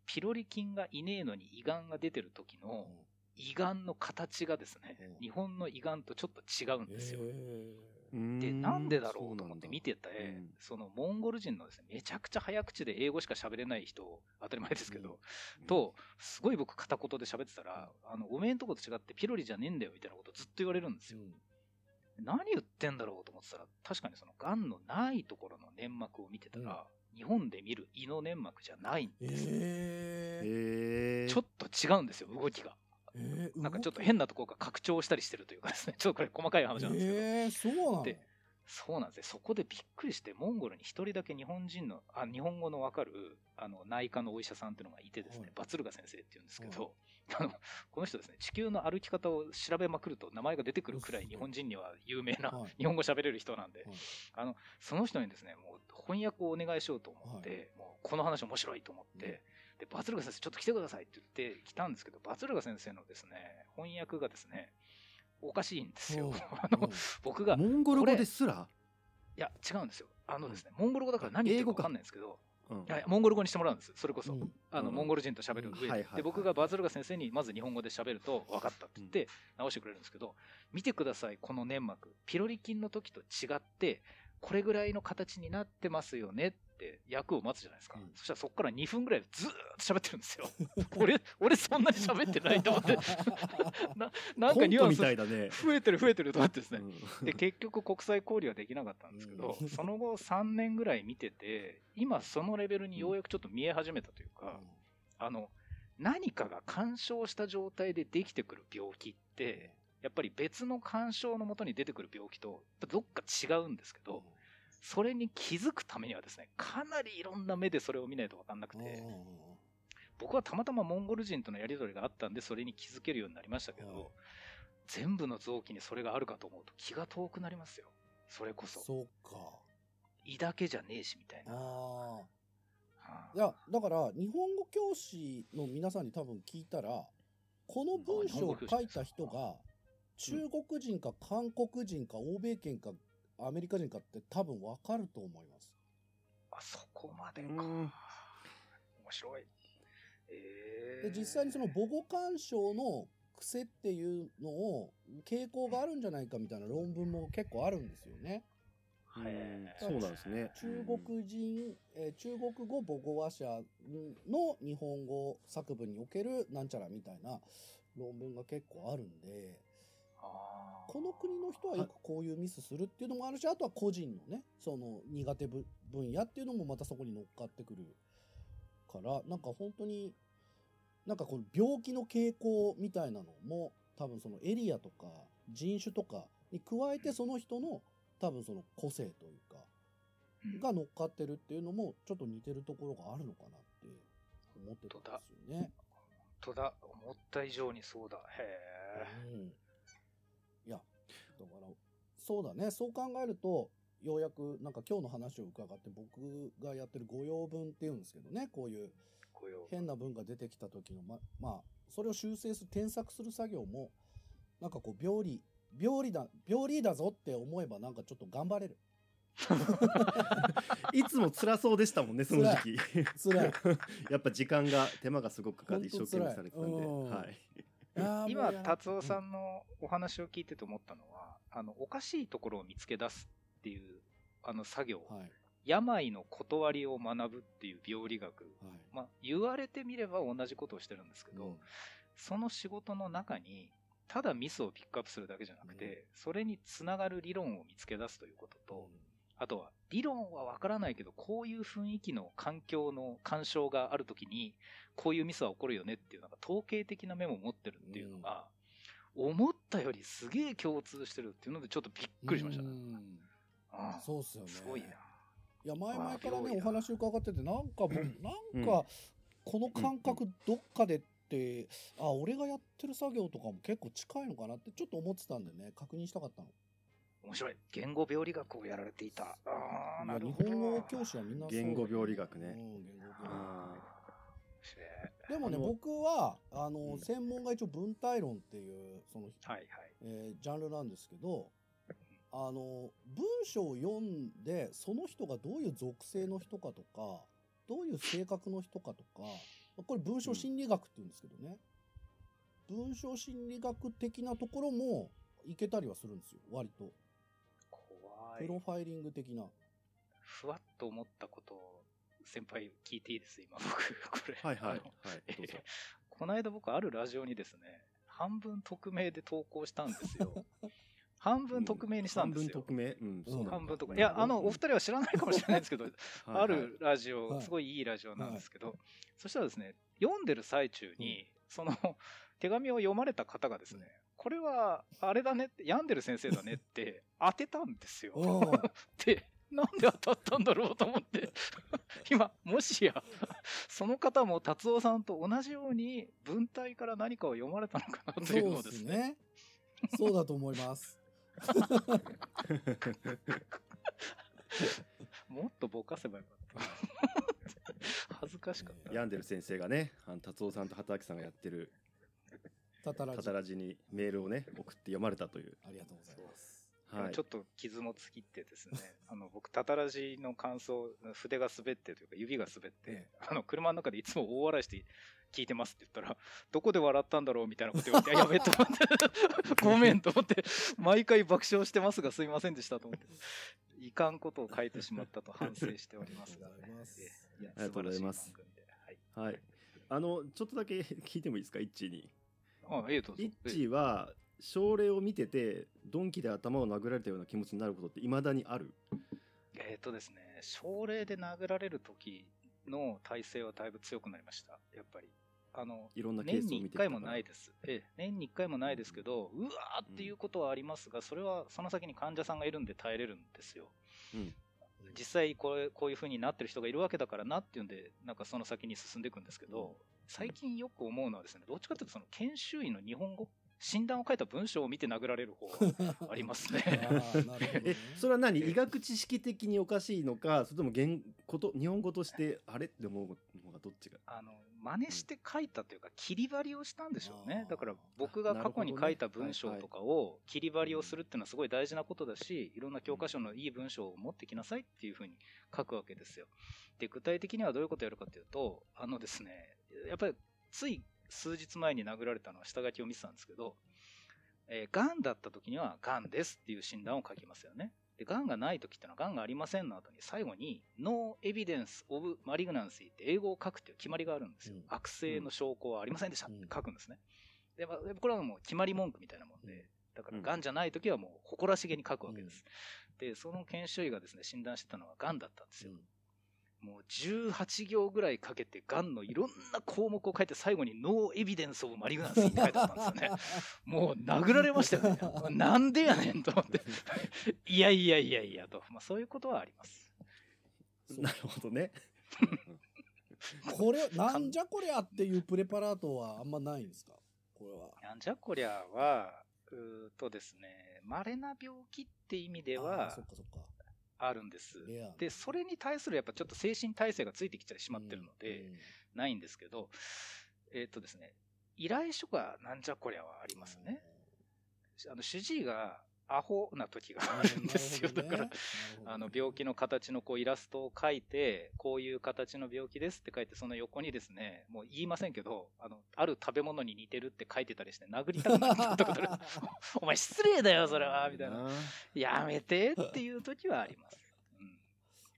ピロリ菌がいねえのに胃がんが出てる時の胃がんの形がですねうん、日本の胃がんとちょっと違うんですよ。えで、なんでだろうと思って見てて、うん。そのモンゴル人のですね、めちゃくちゃ早口で英語しか喋れない人、当たり前ですけど、うん。と、すごい僕片言で喋ってたら、あの、おめえんとこと違ってピロリじゃねえんだよみたいなことずっと言われるんですよ。うん何言ってんだろうと思ってたら、確かにその癌のないところの粘膜を見てたら、日本で見る胃の粘膜じゃないんですよ。えへえちょっと違うんですよ、動きが。えーなんかちょっと変なところが拡張したりしてるというかですね、ちょっとこれ細かい話なんですけど。えー、そうなの？でそうなんですね。そこでびっくりして、モンゴルに一人だけ日本人の、あ日本語のわかるあの内科のお医者さんっていうのがいてですね、はいバツルガ先生っていうんですけど、あのこの人ですね、地球の歩き方を調べまくると名前が出てくるくらい日本人には有名な、はい。日本語喋れる人なんで、はい。あの、その人にですね、もう翻訳をお願いしようと思って、もうこの話面白いと思って、うん。で、バツルガ先生ちょっと来てくださいって言って来たんですけど、バツルガ先生のですね、翻訳がですね、おかしいんですよ。う。ん あの、うん。僕が、モンゴル語ですら？いや、違うんですよ。あのですね、モンゴル語だから何言ってるか分かんないんですけど、うんモンゴル語にしてもらうんです。それこそ。うんあの、うんモンゴル人と喋る上で、はいはいはいで、僕がバズルガ先生にまず日本語で喋ると、分かったって言って直してくれるんですけど、見てください、この粘膜。ピロリ菌の時と違って、これぐらいの形になってますよねって役を待つじゃないですか。うんそしたらそこから2分ぐらいずーっと喋ってるんですよ。俺、俺そんなに喋ってないと思って、ななんかニュアンス。増えてる増えてると思ってですね。うんで結局国際交流はできなかったんですけど、うんその後3年ぐらい見てて今そのレベルにようやくちょっと見え始めたというか、あの何かが干渉した状態でできてくる病気ってやっぱり別の干渉のもとに出てくる病気とどっか違うんですけど、それに気づくためにはですねかなりいろんな目でそれを見ないと分かんなくて、僕はたまたまモンゴル人とのやり取りがあったんでそれに気づけるようになりましたけど、はい全部の臓器にそれがあるかと思うと気が遠くなりますよ。それこそ。そうか。胃だけじゃねえしみたいな、あはあいやだから日本語教師の皆さんに多分聞いたらこの文章を書いた人が中国人か韓国人か欧米圏かアメリカ人かって多分わかると思います。あそこまでか、うん。面白い。えー、で実際にその母語干渉の癖っていうのを傾向があるんじゃないかみたいな論文も結構あるんですよね。うん。へーそうなんですね。中国人、えー中国語母語話者の日本語作文におけるなんちゃらみたいな論文が結構あるんで、この国の人はよくこういうミスするっていうのもあるし、あとは個人のね、その苦手ぶ分野っていうのもまたそこに乗っかってくるから、なんか本当に、なんかこの病気の傾向みたいなのも、多分そのエリアとか人種とかに加えてその人の多分その個性というか、うん。が乗っかってるっていうのもちょっと似てるところがあるのかなって思ってたんですよね。本当だ。思った以上にそうだ。へうん、から、そうだね、そう考えると、ようやくなんか今日の話を伺って僕がやってる御用文っていうんですけどね、こういう変な文が出てきた時の、ま、まあ、それを修正する、添削する作業も、なんかこう、病理、病理だ、病理だぞって思えばなんかちょっと頑張れる。いつも辛そうでしたもんね、その時期。辛い。やっぱ時間が、手間がすごくかかって一生懸命されてたんで。はい。今達夫さん、んのお話を聞いてて思ったのは、あのおかしいところを見つけ出すっていうあの作業、はい、はい、病の断りを学ぶっていう病理学、はい。まあ、言われてみれば同じことをしてるんですけど、うん。その仕事の中にただミスをピックアップするだけじゃなくて、それにつながる理論を見つけ出すということと、あとは理論はわからないけどこういう雰囲気の環境の干渉があるときにこういうミスは起こるよねっていうなんか統計的なメモを持ってるっていうのが、思ったよりすげえ共通してるっていうのでちょっとびっくりしましたね。うんああそうっすよね。すごいな。いや前々からねお話伺っててなんかもうなんうんかこの感覚どっかでって、あ俺がやってる作業とかも結構近いのかなってちょっと思ってたんでね確認したかったの。面白い。言語病理学をやられていた。ああ、いや日なるほど。本語教師はみんなそう言語病理学ねうん、言語病理あ学でもね僕はあの、うん。専門が一応文体論っていうその、はいはい。えージャンルなんですけどあの文章を読んでその人がどういう属性の人かとかどういう性格の人かとかこれ文章心理学って言うんですけどね、文章心理学的なところもいけたりはするんですよ割と。怖い。プロ。ファイリング的な。ふわっと思ったことを先輩聞いていいです今僕、これ。はいはい。はい。この間僕あるラジオにですね、半分匿名で投稿したんですよ。半分匿名にしたんですよ。半分匿名うん、そう半分とか。いや、あの、お二人は知らないかもしれないですけど、はいあるラジオ、はいすごいいいラジオなんですけど、そしたらですね、読んでる最中に、その、手紙を読まれた方がですね、これは、あれだねって、病んでる先生だねって当てたんですよ。おーで、なんで当たったんだろうと思って、今、もしや、その方も達夫さんと同じように文体から何かを読まれたのかなというのそうをですね、ですね。そうだと思います。もっとぼかせばよかった。恥ずかしかった。病んでる先生がねあの達夫さんと畑明さんがやってるたたらじたたらじにメールをね送って読まれたというありがとうございます。はいちょっと傷もつきってですね、あの僕、たたらじの感想、筆が滑ってというか、指が滑って、えあの車の中でいつも大笑いして聞いてますって言ったら、どこで笑ったんだろうみたいなこと言われて、やべえと思って、ごめんと思って、毎回爆笑してますが、すいませんでしたと思って、いかんことを書いてしまったと反省しておりますが、ありがとうございますええいやありがとうございますはいはいあのちょっとだけ聞いてもいいですかイッチーにあ、ええどうぞ。イッチーは症例を見てて鈍器で頭を殴られたような気持ちになることって未だにある？えっ、とですね、症例で殴られる時の体勢はだいぶ強くなりました、やっぱり。あのいろんなケー年に1スを見てきたから回もないです。ええ、年に1回もないですけど、うわーっていうことはありますが、それはその先に患者さんがいるんで耐えれるんですよ。うん実際これ、こういう風になってる人がいるわけだからなっていうんで、なんかその先に進んでいくんですけど、最近よく思うのはですね、どっちかというとその研修医の日本語、診断を書いた文章を見て殴られる方が ありますね。あーなるほどね。えそれは何？医学知識的におかしいのかそれとも言こと日本語としてあれって思うのがどっちが？あの真似して書いたというか、切り張りをしたんでしょうね。だから僕が過去に書いた文章とかを切り張りをするっていうのはすごい大事なことだし、いろんな教科書のいい文章を持ってきなさいっていうふうに書くわけですよ。で、具体的にはどういうことをやるかというと、あのですね、やっぱりつい数日前に殴られたのは下書きを見てたんですけど、えー、がんだった時にはがんですっていう診断を書きますよね。で、がんがない時ってのはがんがありませんの後に最後に No evidence of malignancy って英語を書くっていう決まりがあるんですよ。うん悪性の証拠はありませんでしたってうん書くんですね。で、まあ、これはもう決まり文句みたいなもんで、うんだからうんがんじゃない時はもう誇らしげに書くわけです。で、その研修医がですね、診断してたのはがんだったんですよ。もう18行ぐらいかけて、がんのいろんな項目を書いて、最後に no evidence of malignancy って書いてあったんですよね。もう殴られましたよね。なんでやねんと思って。いやいやいやいやと。まあそういうことはあります。なるほどね これなんじゃこりゃっていうプレパラートはあんまないんですか？これは。なんじゃこりゃは、うーとですね、稀な病気って意味ではそっかそっか。あるんです。で、それに対するやっぱちょっと精神体制がついてきてしまってるので、うんないんですけど、えっ、とですね、依頼書がなんじゃこりゃはありますね。。あの主治医がアホな時があるんですよ。だから、あの病気の形のこうイラストを描いて、こういう形の病気ですって書いて、その横にですね、もう言いませんけど、あの、ある食べ物に似てるって書いてたりして、殴りたくなったことある。お前失礼だよ、それは、みたいな。やめてっていう時はあります。うん。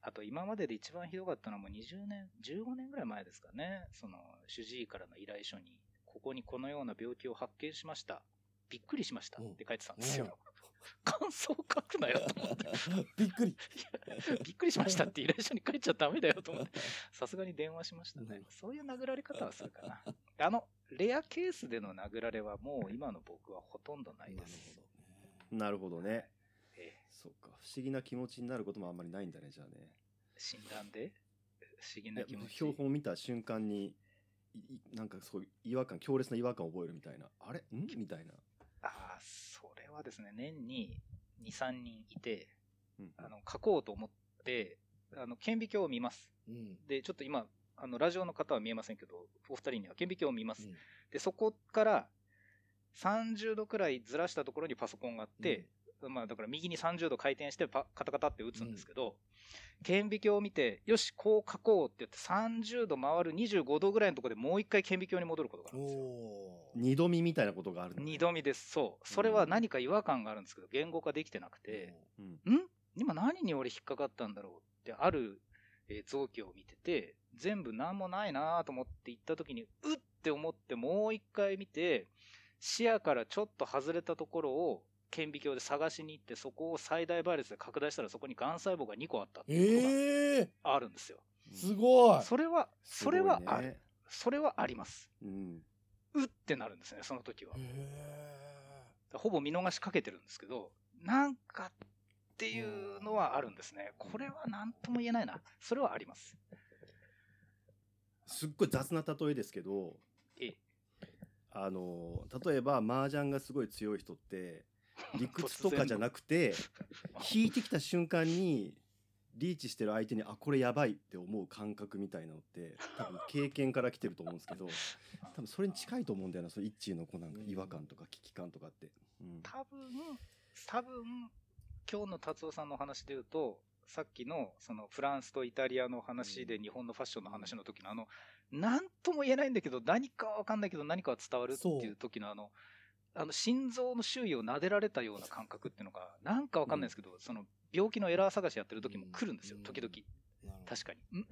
あと、今までで一番ひどかったのはもう20年、15年ぐらい前ですかね。その、主治医からの依頼書に、ここにこのような病気を発見しました。びっくりしましたって書いてたんですよ。感想書くなよと思って。びっくり。びっくりしましたって依頼書に書いちゃダメだよと思って、さすがに電話しましたね。そういう殴られ方はするかな。あの、レアケースでの殴られはもう今の僕はほとんどないです。なるほどね。ええ。そうか。不思議な気持ちになることもあんまりないんだねじゃあね。診断で？不思議な気持ち。標本を見た瞬間になんかそういう違和感強烈な違和感を覚えるみたいな。あれ？ん？みたいな、ああ、はですね、年に2、3人いて、うんあの、書こうと思って、あの、顕微鏡を見ます。うん。で、ちょっと今、あの、ラジオの方は見えませんけど、お二人には顕微鏡を見ます。うんで、そこから30度くらいずらしたところにパソコンがあって、まあだから右に30度回転してパカタカタって打つんですけど、顕微鏡を見て、よし、こう書こうって言って30度回る25度ぐらいのところでもう一回顕微鏡に戻ることがあるんですよ。二度見みたいなことがある二度見です。そう。それは何か違和感があるんですけど、言語化できてなくて、うん。ん。今何に俺引っかかったんだろうってある、えー臓器を見てて、全部何もないなと思って行った時に、うって思ってもう一回見て、視野からちょっと外れたところを顕微鏡で探しに行って、そこを最大倍率で拡大したらそこに癌細胞が2個あったっていうことええがあるんですよ。すごい。それは、それはある。それはあります。うん。うってなるんですね、その時は。へほぼ見逃しかけてるんですけど、なんかっていうのはあるんですね。これは何とも言えないな。それはあります。すっごい雑な例えですけど、ええあの、例えば麻雀がすごい強い人って、理屈とかじゃなくて、引いてきた瞬間に、リーチしてる相手に、あ、これやばいって思う感覚みたいなのって、多分経験から来てると思うんですけど、多分それに近いと思うんだよな、その一致のこうなんか違和感とか危機感とかって。うん。多分、多分、今日の達夫さんのお話で言うと、さっきのそのフランスとイタリアの話で日本のファッションの話の時のあの、なんとも言えないんだけど、何かはわかんないけど何かは伝わるっていう時のあの、あの心臓の周囲を撫でられたような感覚っていうのが、なんかわかんないですけど、その病気のエラー探しやってる時も来るんですよ、うん時々。確かに。うんっ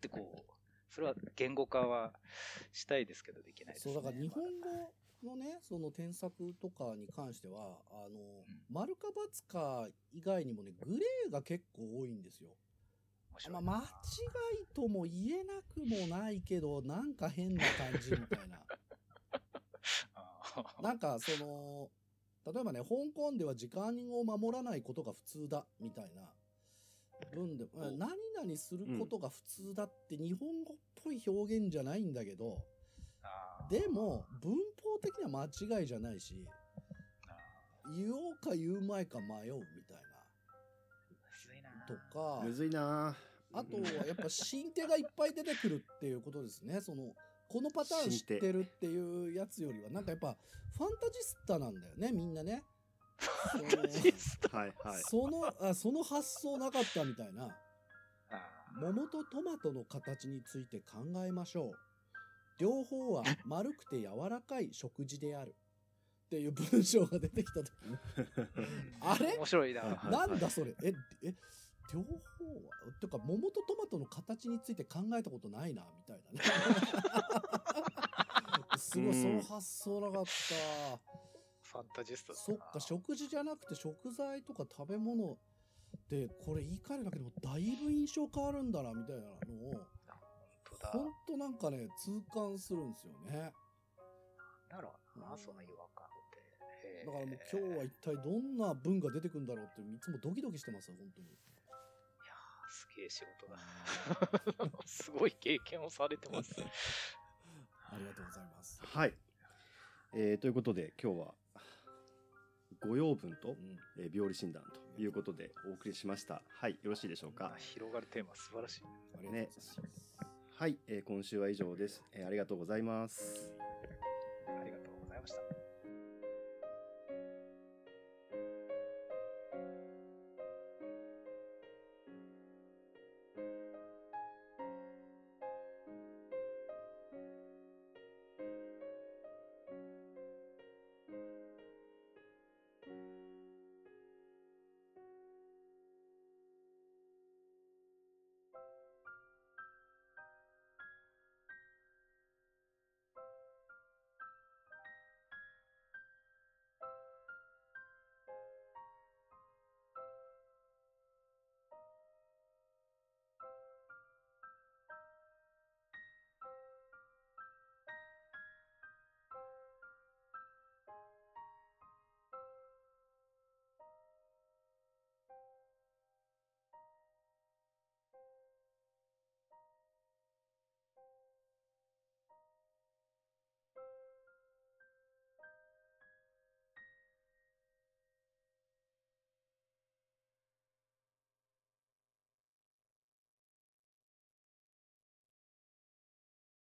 てこう、それは言語化はしたいですけど、できないです、ね。そうだから日本語のねその添削とかに関してはあの、丸か×か以外にもねグレーが結構多いんですよ。まあ、間違いとも言えなくもないけどなんか変な感じみたいな。なんかその例えばね香港では時間を守らないことが普通だみたいな。文でお。何々することが普通だって日本語っぽい表現じゃないんだけど、でも文法的には間違いじゃないしあ言おうか言うまいか迷うみたいな。とか。むずいなあとはやっぱ新手がいっぱい出てくるっていうことですね。そのこのパターン知ってるっていうやつよりはなんかやっぱファンタジスタなんだよねみんなね。そのジストはいはい。そのあその発想なかったみたいな。桃とトマトの形について考えましょう。両方は丸くて柔らかい食事である。っていう文章が出てきた時に。あれ？面白いな。はい。なんだそれ？ええ両方はてか桃とトマトの形について考えたことないなみたいなね。すごいその発想な。かった、ファンタジストそっか食事じゃなくて食材とか食べ物でこれ言い換えるだけでもだいぶ印象変わるんだなみたいなのを本当だ。ほんとなんかね痛感するんですよね。だろうな、その違和感だからもう今日は一体どんな文が出てくるんだろうっていつもドキドキしてますよ本当にえ仕事だ。すごい経験をされてます。ありがとうございます、はい。えーということで今日はご養分とう、んえー病理診断ということでお送りしました。はい、よろしいでしょうか？広がるテーマ素晴らしい。ありがとうございます、はい、えー今週は以上です、えーありがとうございます。ありがとうございました。